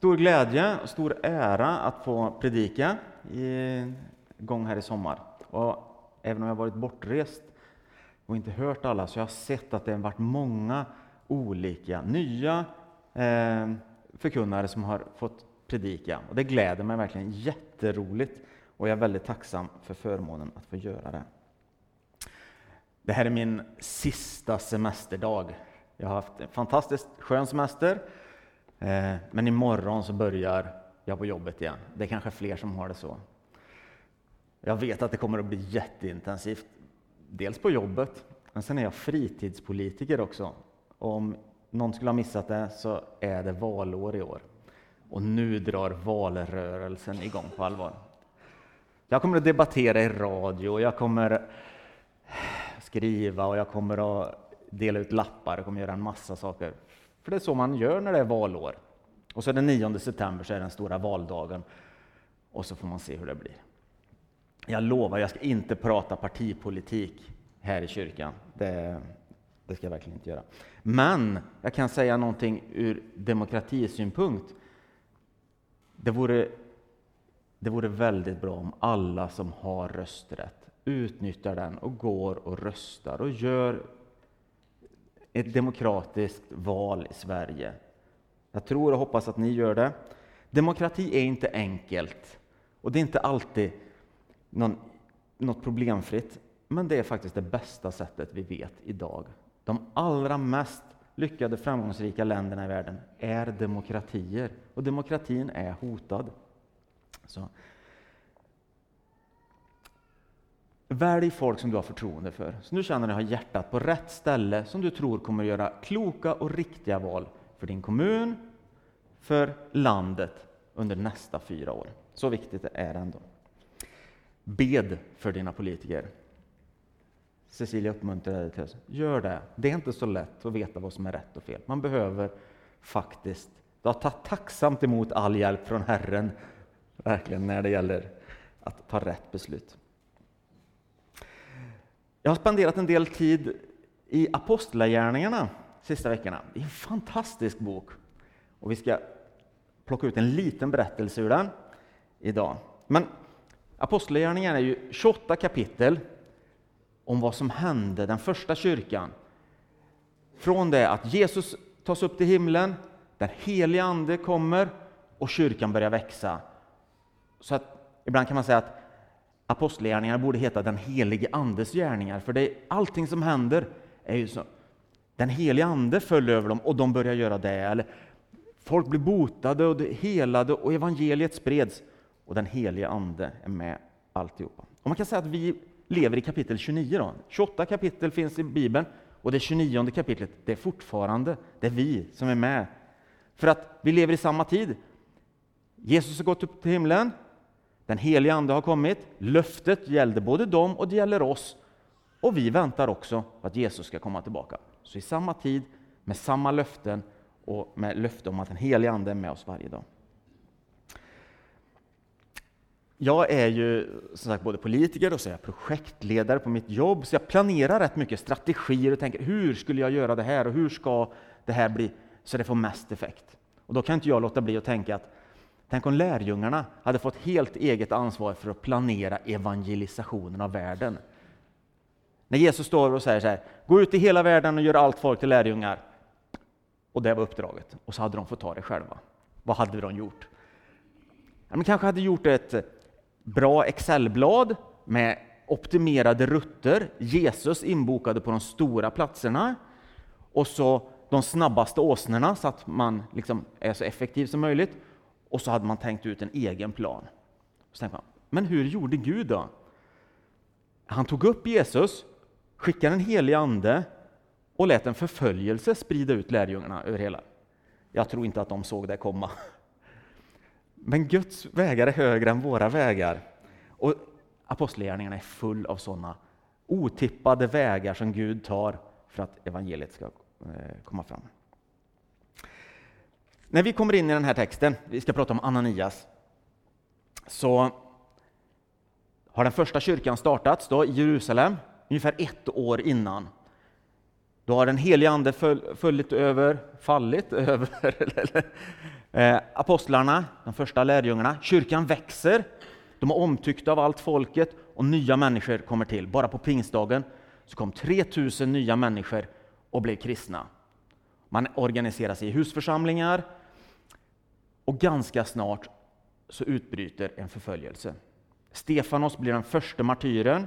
Stor glädje och stor ära att få predika igång här i sommar. Och även om jag varit bortrest och inte hört alla så jag har jag sett att det har varit många olika nya eh, förkunnare som har fått predika. Och det gläder mig verkligen jätteroligt och jag är väldigt tacksam för förmånen att få göra det. Det här är min sista semesterdag. Jag har haft en fantastiskt skön semester, Eh, men imorgon så börjar jag på jobbet igen. Det är kanske fler som har det så. Jag vet att det kommer att bli jätteintensivt, dels på jobbet, men sen är jag fritidspolitiker också. Om någon skulle ha missat det så är det valår i år. Och nu drar valrörelsen igång på allvar. Jag kommer att debattera i radio, jag kommer skriva och jag kommer att dela ut lappar och kommer göra en massa saker. För det är så man gör när det är valår. Och så den 9 september så är den stora valdagen och så får man se hur det blir. Jag lovar, jag ska inte prata partipolitik här i kyrkan. Det, det ska jag verkligen inte göra. Men jag kan säga någonting ur demokratisynpunkt. Det vore, det vore väldigt bra om alla som har rösträtt utnyttjar den och går och röstar och gör ett demokratiskt val i Sverige. Jag tror och hoppas att ni gör det. Demokrati är inte enkelt och det är inte alltid någon, något problemfritt, men det är faktiskt det bästa sättet vi vet idag. De allra mest lyckade, framgångsrika länderna i världen är demokratier och demokratin är hotad. Så. Välj folk som du har förtroende för, som du känner har hjärtat på rätt ställe, som du tror kommer att göra kloka och riktiga val för din kommun, för landet under nästa fyra år. Så viktigt är det ändå. Bed för dina politiker. Cecilia uppmuntrar dig till det. Gör det. Det är inte så lätt att veta vad som är rätt och fel. Man behöver faktiskt ta tacksamt emot all hjälp från Herren, verkligen när det gäller att ta rätt beslut. Jag har spenderat en del tid i Apostlagärningarna sista veckorna. Det är en fantastisk bok och vi ska plocka ut en liten berättelse ur den idag. Men Apostlagärningarna är ju 28 kapitel om vad som hände den första kyrkan. Från det att Jesus tas upp till himlen, den helige Ande kommer och kyrkan börjar växa. Så att ibland kan man säga att apostlagärningarna borde heta den helige Andes gärningar, för det, allting som händer är ju så. Den helige Ande föll över dem och de börjar göra det. Eller folk blir botade och helade och evangeliet spreds och den helige Ande är med alltihopa. Och man kan säga att vi lever i kapitel 29. Då. 28 kapitel finns i Bibeln och det 29 kapitlet, det är fortfarande det är vi som är med. För att vi lever i samma tid. Jesus har gått upp till himlen, den heliga Ande har kommit, löftet gällde både dem och det gäller oss. Och vi väntar också på att Jesus ska komma tillbaka. Så i samma tid, med samma löften och med löfte om att den heliga Ande är med oss varje dag. Jag är ju som sagt både politiker och så är jag projektledare på mitt jobb, så jag planerar rätt mycket strategier och tänker hur skulle jag göra det här och hur ska det här bli så det får mest effekt? Och då kan inte jag låta bli att tänka att tänk om lärjungarna hade fått helt eget ansvar för att planera evangelisationen av världen. När Jesus står och säger så här, gå ut i hela världen och gör allt folk till lärjungar. Och det var uppdraget. Och så hade de fått ta det själva. Vad hade de gjort? De kanske hade gjort ett bra Excelblad med optimerade rutter, Jesus inbokade på de stora platserna och så de snabbaste åsnorna så att man liksom är så effektiv som möjligt. Och så hade man tänkt ut en egen plan. Så man, men hur gjorde Gud då? Han tog upp Jesus, skickade en helig ande och lät en förföljelse sprida ut lärjungarna över hela. Jag tror inte att de såg det komma. Men Guds vägar är högre än våra vägar. Och Apostlagärningarna är full av sådana otippade vägar som Gud tar för att evangeliet ska eh, komma fram. När vi kommer in i den här texten, vi ska prata om Ananias, så har den första kyrkan startats då i Jerusalem ungefär ett år innan. Då har den helige Ande följt över, fallit över, Eh, apostlarna, de första lärjungarna, kyrkan växer, de är omtyckta av allt folket och nya människor kommer till. Bara på pingstdagen så kom 3000 nya människor och blev kristna. Man organiserar sig i husförsamlingar och ganska snart så utbryter en förföljelse. Stefanos blir den första martyren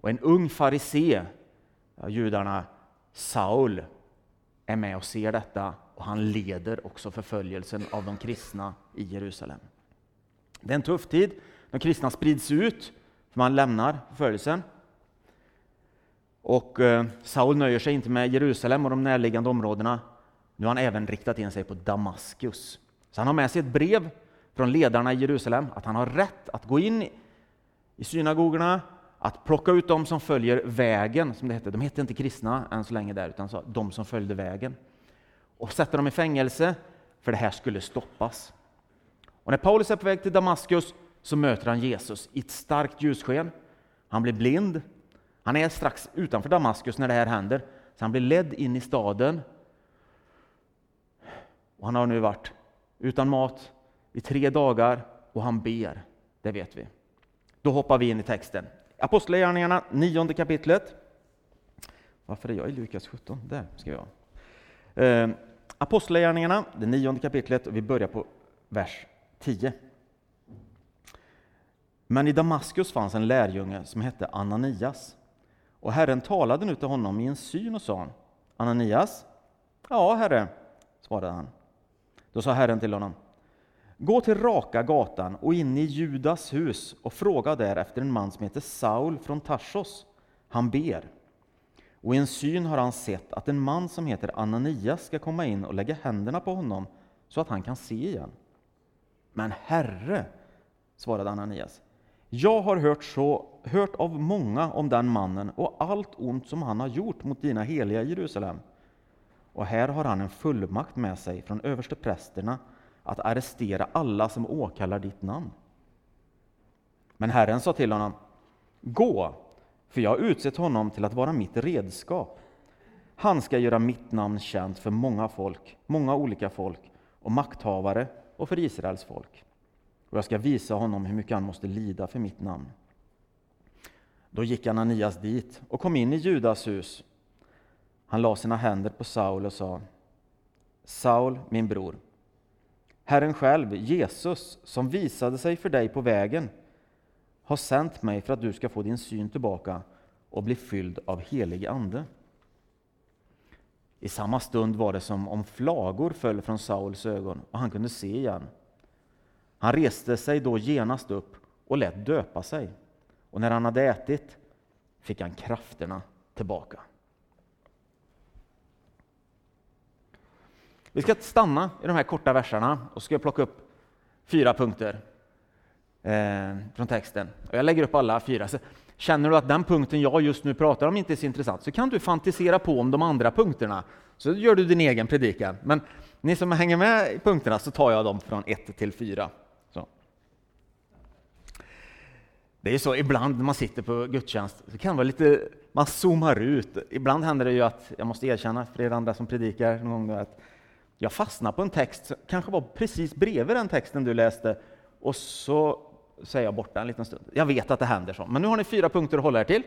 och en ung farisé, judarna Saul, är med och ser detta och han leder också förföljelsen av de kristna i Jerusalem. Det är en tuff tid. De kristna sprids ut, för man lämnar förföljelsen. Och eh, Saul nöjer sig inte med Jerusalem och de närliggande områdena. Nu har han även riktat in sig på Damaskus. Så han har med sig ett brev från ledarna i Jerusalem att han har rätt att gå in i synagogorna, att plocka ut de som följer vägen, som det hette. De hette inte kristna än så länge där, utan de som följde vägen. Och sätta dem i fängelse, för det här skulle stoppas. Och när Paulus är på väg till Damaskus så möter han Jesus i ett starkt ljussken. Han blir blind. Han är strax utanför Damaskus när det här händer, så han blir ledd in i staden. Och han har nu varit utan mat i tre dagar och han ber, det vet vi. Då hoppar vi in i texten. Apostlagärningarna, nionde kapitlet. Varför är jag i Lukas 17? Där ska jag. Eh, Apostlagärningarna, det nionde kapitlet, och vi börjar på vers 10. Men i Damaskus fanns en lärjunge som hette Ananias. Och Herren talade nu till honom i en syn och sa Ananias? Ja, Herre, svarade han. Då sa Herren till honom Gå till raka gatan och in i Judas hus och fråga där efter en man som heter Saul från Tarsos. Han ber. Och i en syn har han sett att en man som heter Ananias ska komma in och lägga händerna på honom så att han kan se igen. Men Herre, svarade Ananias, jag har hört, så, hört av många om den mannen och allt ont som han har gjort mot dina heliga Jerusalem. Och här har han en fullmakt med sig från översteprästerna att arrestera alla som åkallar ditt namn. Men Herren sa till honom, gå, för jag har utsett honom till att vara mitt redskap. Han ska göra mitt namn känt för många folk, många olika folk och makthavare och för Israels folk. Och jag ska visa honom hur mycket han måste lida för mitt namn. Då gick Ananias dit och kom in i Judas hus. Han la sina händer på Saul och sa Saul, min bror, Herren själv, Jesus, som visade sig för dig på vägen, har sänt mig för att du ska få din syn tillbaka och bli fylld av helig ande. I samma stund var det som om flagor föll från Sauls ögon och han kunde se igen. Han reste sig då genast upp och lät döpa sig, och när han hade ätit fick han krafterna tillbaka. Vi ska stanna i de här korta verserna och ska plocka upp fyra punkter eh, från texten. Och jag lägger upp alla fyra. Så känner du att den punkten jag just nu pratar om inte är så intressant så kan du fantisera på om de andra punkterna. Så gör du din egen predikan. Men ni som hänger med i punkterna så tar jag dem från 1 till 4. Så. Det är så ibland när man sitter på gudstjänst, så kan det vara lite, man zoomar ut. Ibland händer det ju att, jag måste erkänna för er andra som predikar, någon gång att jag fastnar på en text som kanske var precis bredvid den texten du läste och så säger jag borta en liten stund. Jag vet att det händer så, men nu har ni fyra punkter att hålla er till.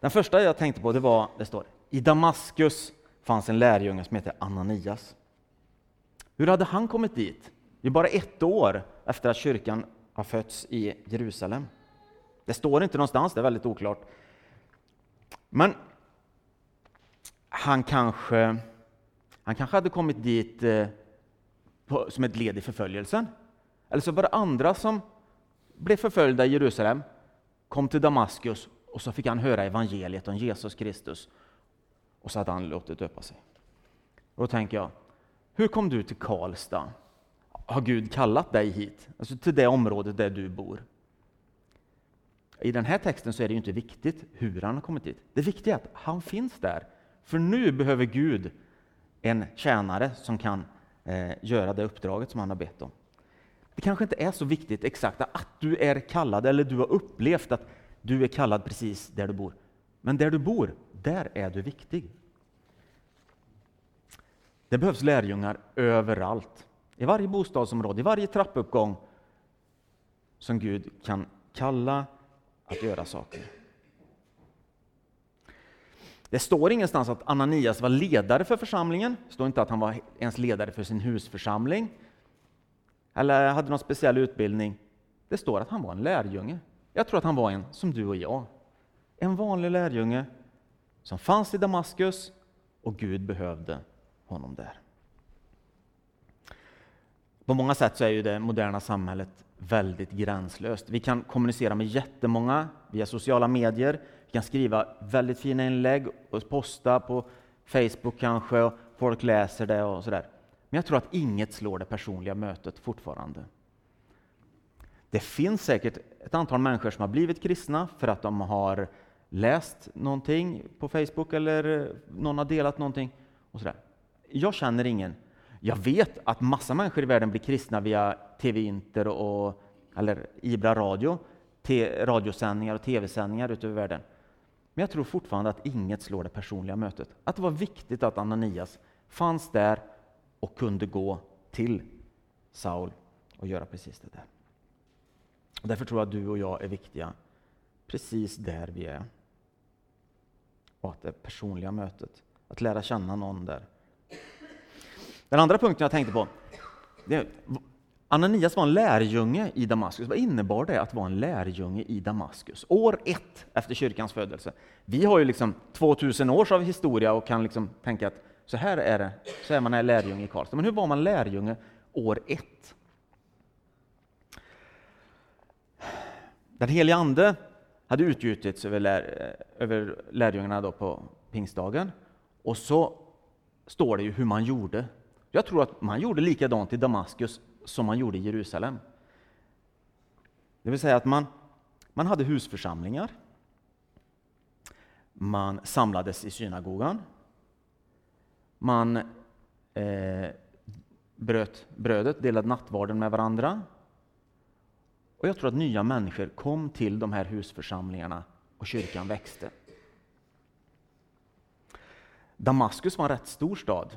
Den första jag tänkte på det var, det står, i Damaskus fanns en lärjunge som hette Ananias. Hur hade han kommit dit? Det är bara ett år efter att kyrkan har fötts i Jerusalem. Det står inte någonstans, det är väldigt oklart. Men han kanske han kanske hade kommit dit eh, på, som ett led i förföljelsen. Eller så var det andra som blev förföljda i Jerusalem, kom till Damaskus och så fick han höra evangeliet om Jesus Kristus. Och så hade han låtit döpa sig. Och då tänker jag, hur kom du till Karlstad? Har Gud kallat dig hit? Alltså till det området där du bor? I den här texten så är det ju inte viktigt hur han har kommit dit. Det viktiga är att han finns där. För nu behöver Gud en tjänare som kan eh, göra det uppdraget som han har bett om. Det kanske inte är så viktigt exakt att du är kallad eller du har upplevt att du är kallad precis där du bor. Men där du bor, där är du viktig. Det behövs lärjungar överallt. I varje bostadsområde, i varje trappuppgång som Gud kan kalla att göra saker. Det står ingenstans att Ananias var ledare för församlingen. Det står inte att han var ens ledare för sin husförsamling eller hade någon speciell utbildning. Det står att han var en lärjunge. Jag tror att han var en som du och jag. En vanlig lärjunge som fanns i Damaskus och Gud behövde honom där. På många sätt så är ju det moderna samhället väldigt gränslöst. Vi kan kommunicera med jättemånga via sociala medier. Vi kan skriva väldigt fina inlägg och posta på Facebook kanske, och folk läser det och sådär. Men jag tror att inget slår det personliga mötet fortfarande. Det finns säkert ett antal människor som har blivit kristna för att de har läst någonting på Facebook eller någon har delat någonting. Och sådär. Jag känner ingen. Jag vet att massa människor i världen blir kristna via TV Inter och, eller Ibra Radio, radiosändningar och tv-sändningar ute över världen. Men jag tror fortfarande att inget slår det personliga mötet. Att det var viktigt att Ananias fanns där och kunde gå till Saul och göra precis det där. Och därför tror jag att du och jag är viktiga precis där vi är. Och att det personliga mötet, att lära känna någon där. Den andra punkten jag tänkte på, det, Ananias var en lärjunge i Damaskus. Vad innebar det att vara en lärjunge i Damaskus? År ett efter kyrkans födelse. Vi har ju liksom 2000 års av historia och kan liksom tänka att så här är det, så är man en lärjunge i Karlstad. Men hur var man lärjunge år ett? Den helige Ande hade utgjutits över, lär, eh, över lärjungarna då på pingstdagen. Och så står det ju hur man gjorde. Jag tror att man gjorde likadant i Damaskus som man gjorde i Jerusalem. Det vill säga att man, man hade husförsamlingar. Man samlades i synagogan. Man eh, bröt brödet, delade nattvarden med varandra. Och jag tror att nya människor kom till de här husförsamlingarna och kyrkan växte. Damaskus var en rätt stor stad.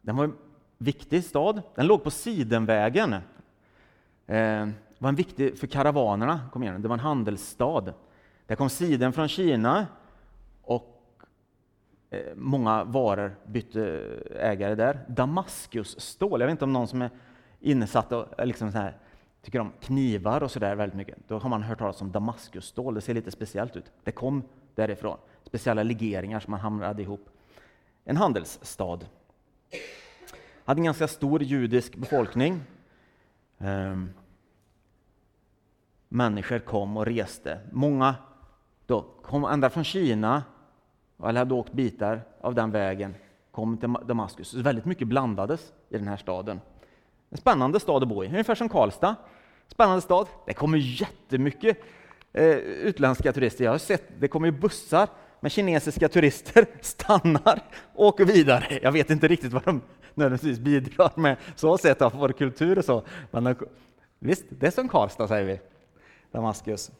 Den var viktig stad. Den låg på Sidenvägen. Eh, var en viktig för karavanerna. Kom igen, det var en handelsstad. Där kom siden från Kina och eh, många varor bytte eh, ägare där. Damaskusstål, jag vet inte om någon som är insatt och eh, liksom så här, tycker om knivar och sådär väldigt mycket. Då har man hört talas om Damaskusstål, det ser lite speciellt ut. Det kom därifrån. Speciella legeringar som man hamrade ihop. En handelsstad. Hade en ganska stor judisk befolkning. Um, människor kom och reste. Många då kom ända från Kina, eller hade åkt bitar av den vägen, kom till Damaskus. Så väldigt mycket blandades i den här staden. En spännande stad att bo i, ungefär som Karlstad. Spännande stad. Det kommer jättemycket eh, utländska turister. Jag har sett, det kommer bussar med kinesiska turister, stannar, åker vidare. Jag vet inte riktigt vad de nödvändigtvis bidrar med så sett av vår kultur och så. Men eh, visst, det är som Karlstad säger vi, Damaskus.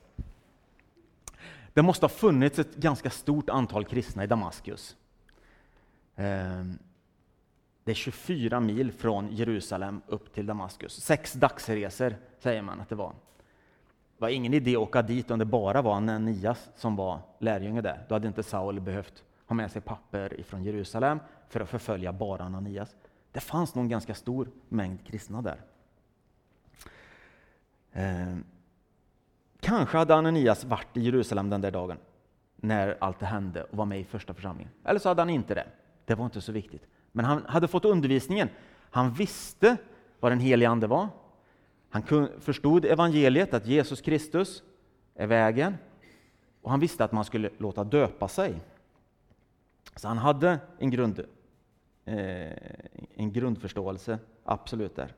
Det måste ha funnits ett ganska stort antal kristna i Damaskus. Ehm, det är 24 mil från Jerusalem upp till Damaskus. Sex dagsresor säger man att det var. Det var ingen idé att åka dit om det bara var Ananias som var lärjunge där. Då hade inte Saul behövt ha med sig papper från Jerusalem för att förfölja bara Ananias. Det fanns nog en ganska stor mängd kristna där. Eh, kanske hade Ananias varit i Jerusalem den där dagen när allt det hände och var med i första församlingen. Eller så hade han inte det. Det var inte så viktigt. Men han hade fått undervisningen. Han visste vad den helige Ande var. Han förstod evangeliet, att Jesus Kristus är vägen. Och han visste att man skulle låta döpa sig. Så han hade en, grund, eh, en grundförståelse, absolut där.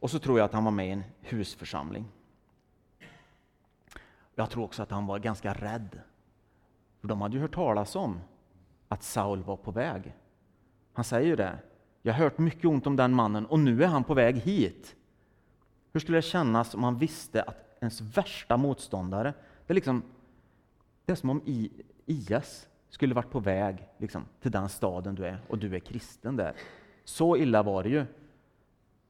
Och så tror jag att han var med i en husförsamling. Jag tror också att han var ganska rädd. För de hade ju hört talas om att Saul var på väg. Han säger ju det. Jag har hört mycket ont om den mannen och nu är han på väg hit. Hur skulle det kännas om man visste att ens värsta motståndare, det är liksom det är som om IS skulle varit på väg liksom, till den staden du är och du är kristen där. Så illa var det ju.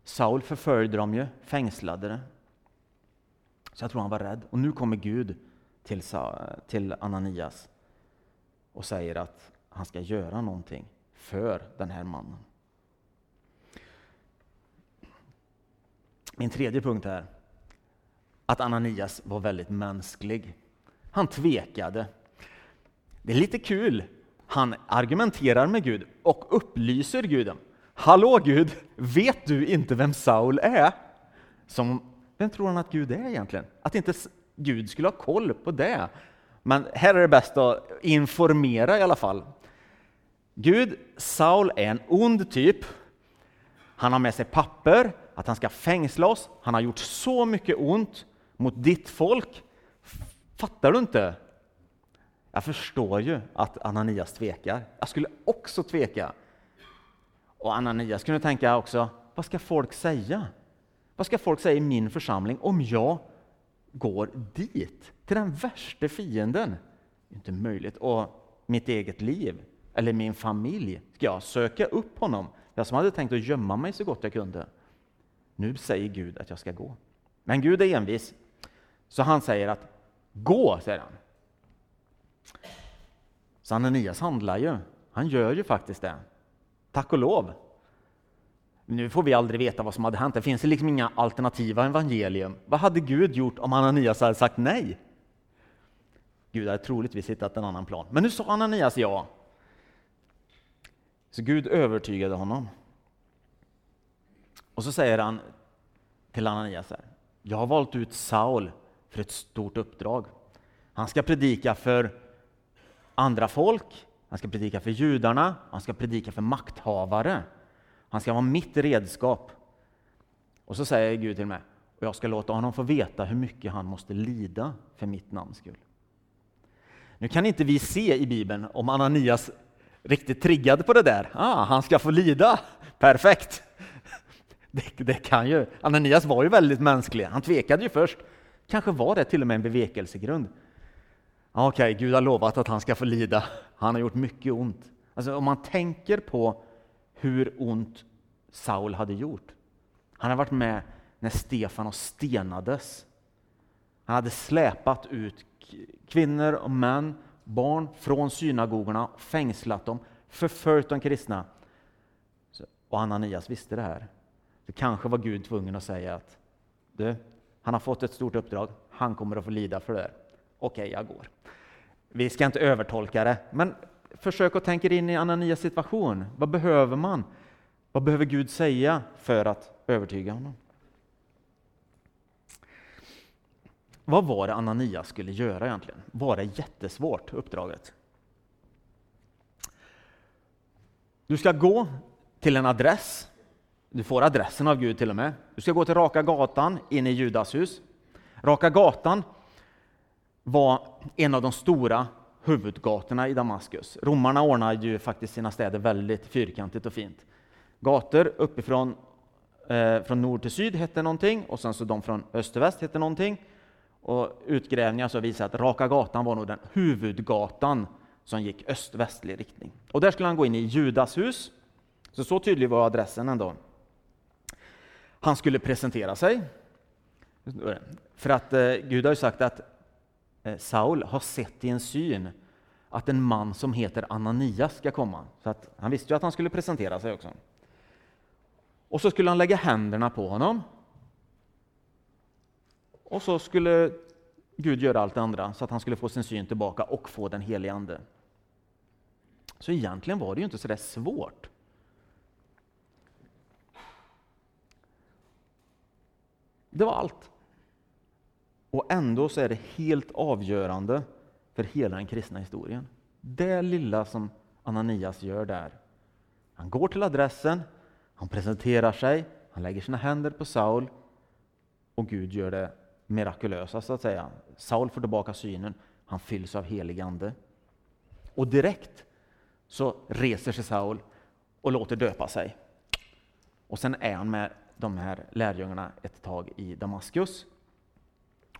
Saul förföljde dem ju, fängslade det. Så jag tror han var rädd. Och nu kommer Gud till, till Ananias och säger att han ska göra någonting för den här mannen. Min tredje punkt är att Ananias var väldigt mänsklig. Han tvekade. Det är lite kul. Han argumenterar med Gud och upplyser Gud. Hallå Gud, vet du inte vem Saul är? Som, vem tror han att Gud är egentligen? Att inte Gud skulle ha koll på det. Men här är det bäst att informera i alla fall. Gud, Saul är en ond typ. Han har med sig papper att han ska fängsla oss. Han har gjort så mycket ont mot ditt folk. Fattar du inte? Jag förstår ju att Ananias tvekar. Jag skulle också tveka. Och Ananias kunde tänka också, vad ska folk säga? Vad ska folk säga i min församling om jag går dit, till den värsta fienden? Det är inte möjligt. Och mitt eget liv, eller min familj, ska jag söka upp honom? Jag som hade tänkt att gömma mig så gott jag kunde. Nu säger Gud att jag ska gå. Men Gud är envis, så han säger att gå, säger han. Så Ananias handlar ju. Han gör ju faktiskt det. Tack och lov. Nu får vi aldrig veta vad som hade hänt. Det finns liksom inga alternativa evangelium. Vad hade Gud gjort om Ananias hade sagt nej? Gud hade troligtvis hittat en annan plan. Men nu sa Ananias ja. Så Gud övertygade honom. Och så säger han till Ananias här, jag har valt ut Saul för ett stort uppdrag. Han ska predika för andra folk, han ska predika för judarna, han ska predika för makthavare. Han ska vara mitt redskap. Och så säger Gud till mig, och jag ska låta honom få veta hur mycket han måste lida för mitt namns skull. Nu kan inte vi se i Bibeln om Ananias riktigt triggade på det där. Ah, han ska få lida. Perfekt! Det, det, kan ju. Ananias var ju väldigt mänsklig. Han tvekade ju först. Kanske var det till och med en bevekelsegrund. Okej, okay, Gud har lovat att han ska få lida. Han har gjort mycket ont. Alltså, om man tänker på hur ont Saul hade gjort. Han hade varit med när Stefanos stenades. Han hade släpat ut kvinnor och män, barn från synagogorna, fängslat dem, förföljt de kristna. Och Ananias visste det här. Så kanske var Gud tvungen att säga att du, han har fått ett stort uppdrag, han kommer att få lida för det. Okej, okay, jag går. Vi ska inte övertolka det, men försök att tänka in i Ananias situation. Vad behöver man? Vad behöver Gud säga för att övertyga honom? Vad var det Ananias skulle göra egentligen? Var det jättesvårt, uppdraget? Du ska gå till en adress du får adressen av Gud till och med. Du ska gå till Raka gatan in i Judas hus. Raka gatan var en av de stora huvudgatorna i Damaskus. Romarna ordnade ju faktiskt sina städer väldigt fyrkantigt och fint. Gator uppifrån eh, från nord till syd hette någonting och sen så de från öst till väst hette någonting. Och utgrävningar så visar att Raka gatan var nog den huvudgatan som gick öst-västlig riktning. Och där skulle han gå in i Judas hus. Så så tydlig var adressen ändå. Han skulle presentera sig. För att eh, Gud har ju sagt att Eh, Saul har sett i en syn att en man som heter Ananias ska komma. Så att han visste ju att han skulle presentera sig också. Och så skulle han lägga händerna på honom. Och så skulle Gud göra allt det andra så att han skulle få sin syn tillbaka och få den helige Ande. Så egentligen var det ju inte så där svårt. Det var allt. Och ändå så är det helt avgörande för hela den kristna historien. Det lilla som Ananias gör där. Han går till adressen, han presenterar sig, han lägger sina händer på Saul och Gud gör det mirakulösa så att säga. Saul får tillbaka synen, han fylls av helig ande. Och direkt så reser sig Saul och låter döpa sig. Och sen är han med de här lärjungarna ett tag i Damaskus.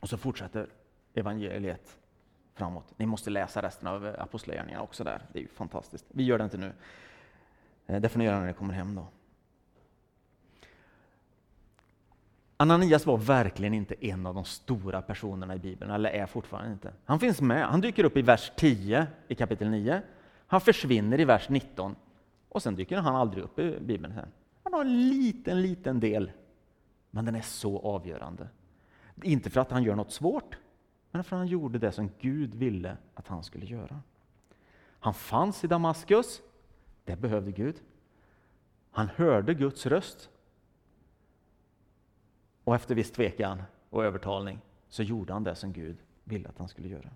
Och så fortsätter evangeliet framåt. Ni måste läsa resten av Apostlagärningarna också där. Det är ju fantastiskt. Vi gör det inte nu. Eh, det får ni göra när ni kommer hem då. Ananias var verkligen inte en av de stora personerna i Bibeln, eller är fortfarande inte. Han finns med, han dyker upp i vers 10 i kapitel 9. Han försvinner i vers 19 och sen dyker han aldrig upp i Bibeln. Sen. Han har en liten, liten del, men den är så avgörande. Inte för att han gör något svårt, men för att han gjorde det som Gud ville att han skulle göra. Han fanns i Damaskus, det behövde Gud. Han hörde Guds röst, och efter viss tvekan och övertalning så gjorde han det som Gud ville att han skulle göra.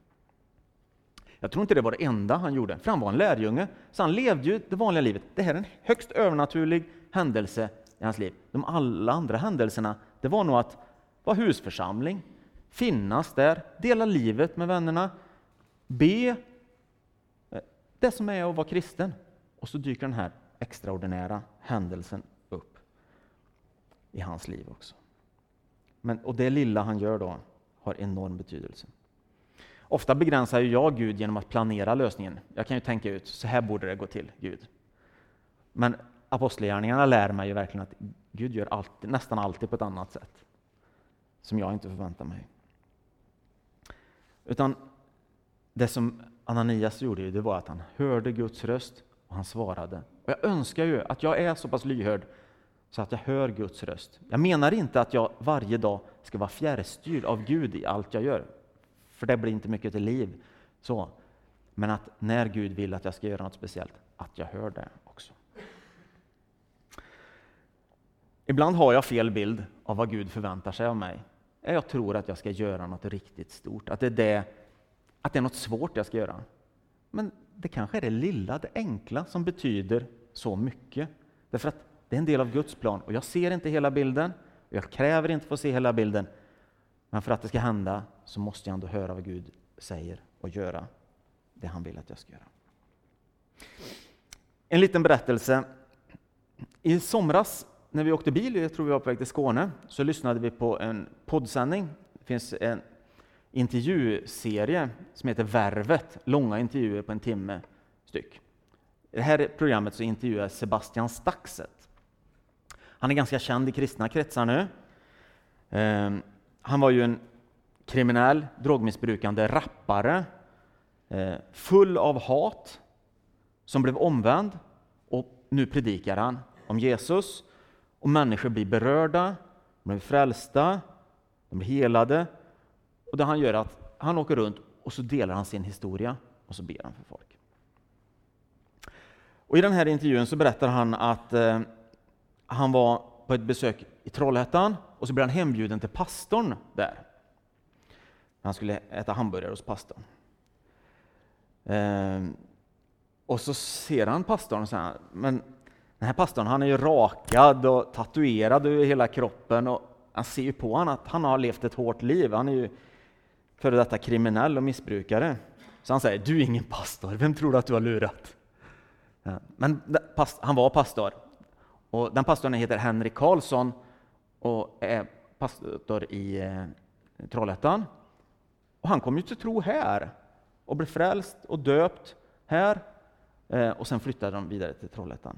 Jag tror inte det var det enda han gjorde, för han var en lärjunge, så han levde ju det vanliga livet. Det här är en högst övernaturlig händelse i hans liv. De alla andra händelserna, det var nog att vara husförsamling, finnas där, dela livet med vännerna, be, eh, det som är att vara kristen. Och så dyker den här extraordinära händelsen upp i hans liv också. Men, och det lilla han gör då har enorm betydelse. Ofta begränsar jag Gud genom att planera lösningen. Jag kan ju tänka ut, så här borde det gå till, Gud. Men apostlagärningarna lär mig ju verkligen att Gud gör alltid, nästan alltid på ett annat sätt, som jag inte förväntar mig. Utan det som Ananias gjorde, det var att han hörde Guds röst och han svarade. Och jag önskar ju att jag är så pass lyhörd så att jag hör Guds röst. Jag menar inte att jag varje dag ska vara fjärrstyrd av Gud i allt jag gör, för det blir inte mycket till liv. Så. Men att när Gud vill att jag ska göra något speciellt, att jag hör det också. Ibland har jag fel bild av vad Gud förväntar sig av mig. Jag tror att jag ska göra något riktigt stort, att det är, det, att det är något svårt jag ska göra. Men det kanske är det lilla, det enkla som betyder så mycket. Därför att det är en del av Guds plan och jag ser inte hela bilden. Jag kräver inte att få se hela bilden. Men för att det ska hända så måste jag ändå höra vad Gud säger och göra det han vill att jag ska göra. En liten berättelse. I somras när vi åkte bil, jag tror vi var på väg till Skåne, så lyssnade vi på en poddsändning. Det finns en intervjuserie som heter Värvet, långa intervjuer på en timme styck. I det här programmet så intervjuar Sebastian Staxet han är ganska känd i kristna kretsar nu. Ehm, han var ju en kriminell, drogmissbrukande rappare, eh, full av hat, som blev omvänd och nu predikar han om Jesus och människor blir berörda, de blir frälsta, de blir helade. Och det han gör är att han åker runt och så delar han sin historia och så ber han för folk. Och I den här intervjun så berättar han att eh, han var på ett besök i Trollhättan och så blev han hembjuden till pastorn där. Han skulle äta hamburgare hos pastorn. Eh, och så ser han pastorn och säger, men den här pastorn han är ju rakad och tatuerad över hela kroppen och han ser ju på honom att han har levt ett hårt liv. Han är ju före detta kriminell och missbrukare. Så han säger, du är ingen pastor, vem tror du att du har lurat? Men han var pastor och den pastorn heter Henrik Karlsson och är pastor i eh, Trollhättan. Och han kom ju till tro här och blev frälst och döpt här. Eh, och sen flyttade de vidare till Trollhättan.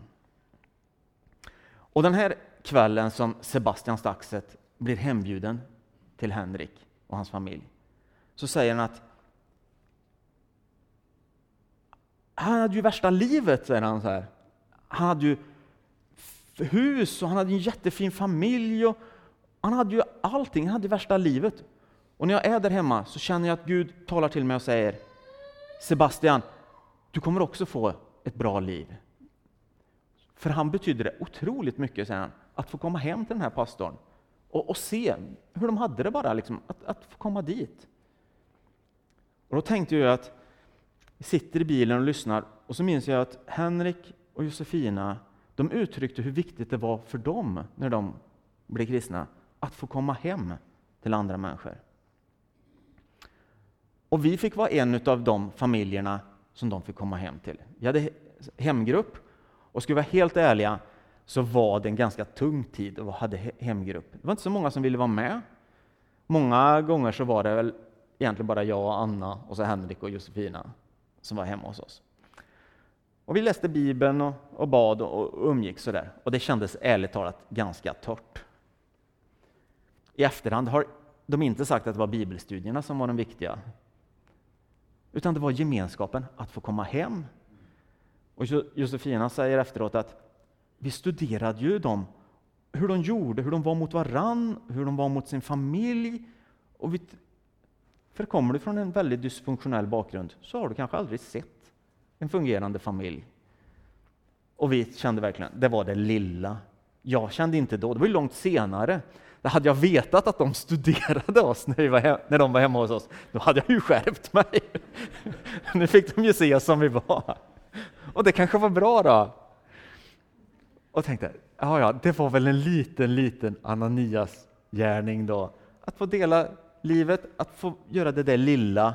Och den här kvällen som Sebastian Staxet blir hembjuden till Henrik och hans familj, så säger han att han hade ju värsta livet, säger han så här. Han hade ju hus och han hade en jättefin familj. Och han hade ju allting, han hade värsta livet. Och när jag är där hemma så känner jag att Gud talar till mig och säger Sebastian, du kommer också få ett bra liv. För han betydde det otroligt mycket, säger han, att få komma hem till den här pastorn och, och se hur de hade det bara, liksom, att, att få komma dit. Och då tänkte jag att jag sitter i bilen och lyssnar och så minns jag att Henrik och Josefina de uttryckte hur viktigt det var för dem, när de blev kristna, att få komma hem till andra människor. Och vi fick vara en av de familjerna som de fick komma hem till. Vi hade hemgrupp, och ska vi vara helt ärliga så var det en ganska tung tid att ha hemgrupp. Det var inte så många som ville vara med. Många gånger så var det väl egentligen bara jag och Anna och så Henrik och Josefina som var hemma hos oss. Och vi läste Bibeln och, och bad och, och umgicks sådär. Och det kändes ärligt talat ganska torrt. I efterhand har de inte sagt att det var bibelstudierna som var de viktiga. Utan det var gemenskapen, att få komma hem. Och Josefina säger efteråt att vi studerade ju dem, hur de gjorde, hur de var mot varann, hur de var mot sin familj. Och vi, för kommer du från en väldigt dysfunktionell bakgrund så har du kanske aldrig sett en fungerande familj. Och vi kände verkligen, det var det lilla. Jag kände inte då, det var ju långt senare. Då hade jag vetat att de studerade oss när, vi var hem, när de var hemma hos oss, då hade jag ju skärpt mig. Nu fick de ju se oss som vi var. Och det kanske var bra då. Och tänkte, ja, ja, det var väl en liten, liten Ananias gärning då. Att få dela livet, att få göra det där lilla.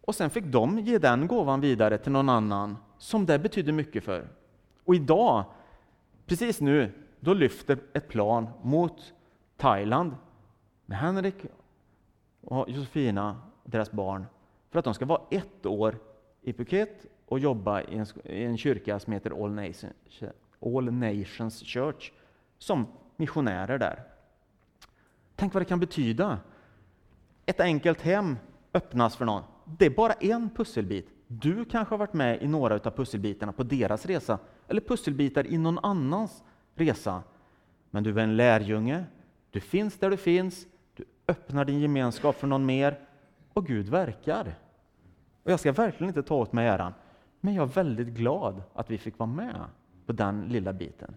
Och sen fick de ge den gåvan vidare till någon annan som det betydde mycket för. Och idag, precis nu, då lyfter ett plan mot Thailand med Henrik och Josefina och deras barn för att de ska vara ett år i Phuket och jobba i en, i en kyrka som heter All Nations, All Nations Church som missionärer där. Tänk vad det kan betyda. Ett enkelt hem öppnas för någon. Det är bara en pusselbit. Du kanske har varit med i några av pusselbitarna på deras resa, eller pusselbitar i någon annans resa. Men du är en lärjunge, du finns där du finns, du öppnar din gemenskap för någon mer och Gud verkar. Och jag ska verkligen inte ta åt mig äran, men jag är väldigt glad att vi fick vara med på den lilla biten.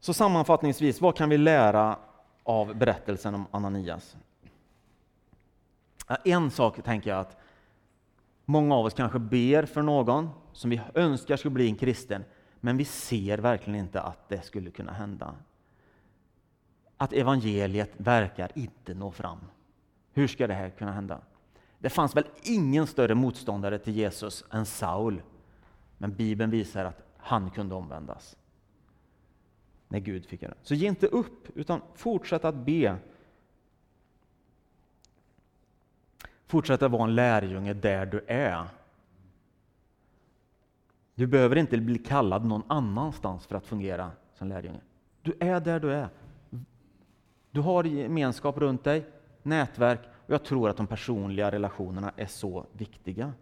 Så sammanfattningsvis, vad kan vi lära av berättelsen om Ananias? En sak tänker jag att många av oss kanske ber för någon som vi önskar skulle bli en kristen, men vi ser verkligen inte att det skulle kunna hända. Att evangeliet verkar inte nå fram. Hur ska det här kunna hända? Det fanns väl ingen större motståndare till Jesus än Saul, men Bibeln visar att han kunde omvändas när Gud fick göra det. Så ge inte upp, utan fortsätt att be. Fortsätt att vara en lärjunge där du är. Du behöver inte bli kallad någon annanstans för att fungera som lärjunge. Du är där du är. Du har gemenskap runt dig, nätverk, och jag tror att de personliga relationerna är så viktiga.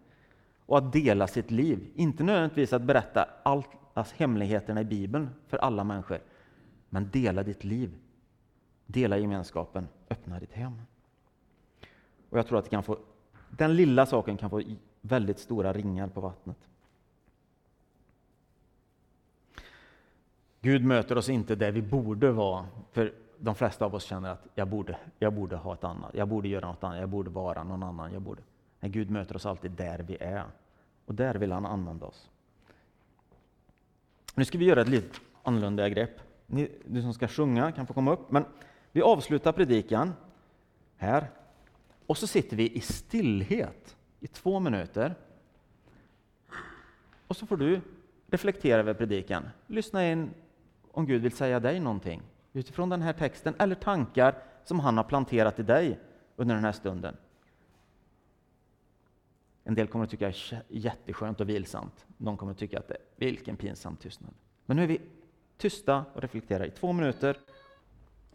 Och att dela sitt liv, inte nödvändigtvis att berätta allt, alltså hemligheterna i Bibeln för alla människor, men dela ditt liv. Dela gemenskapen, öppna ditt hem. Och jag tror att det kan få, den lilla saken kan få väldigt stora ringar på vattnet. Gud möter oss inte där vi borde vara, för de flesta av oss känner att jag borde, jag borde ha ett annat, jag borde göra något annat, jag borde vara någon annan. Jag borde. Men Gud möter oss alltid där vi är. Och där vill han använda oss. Nu ska vi göra ett lite annorlunda grepp. Ni, du som ska sjunga kan få komma upp. Men vi avslutar predikan här. Och så sitter vi i stillhet i två minuter. Och så får du reflektera över predikan. Lyssna in om Gud vill säga dig någonting utifrån den här texten eller tankar som han har planterat i dig under den här stunden. En del kommer att tycka att det är jätteskönt och vilsamt. Någon kommer att tycka att det är vilken pinsam tystnad. Men nu är vi tysta och reflekterar i två minuter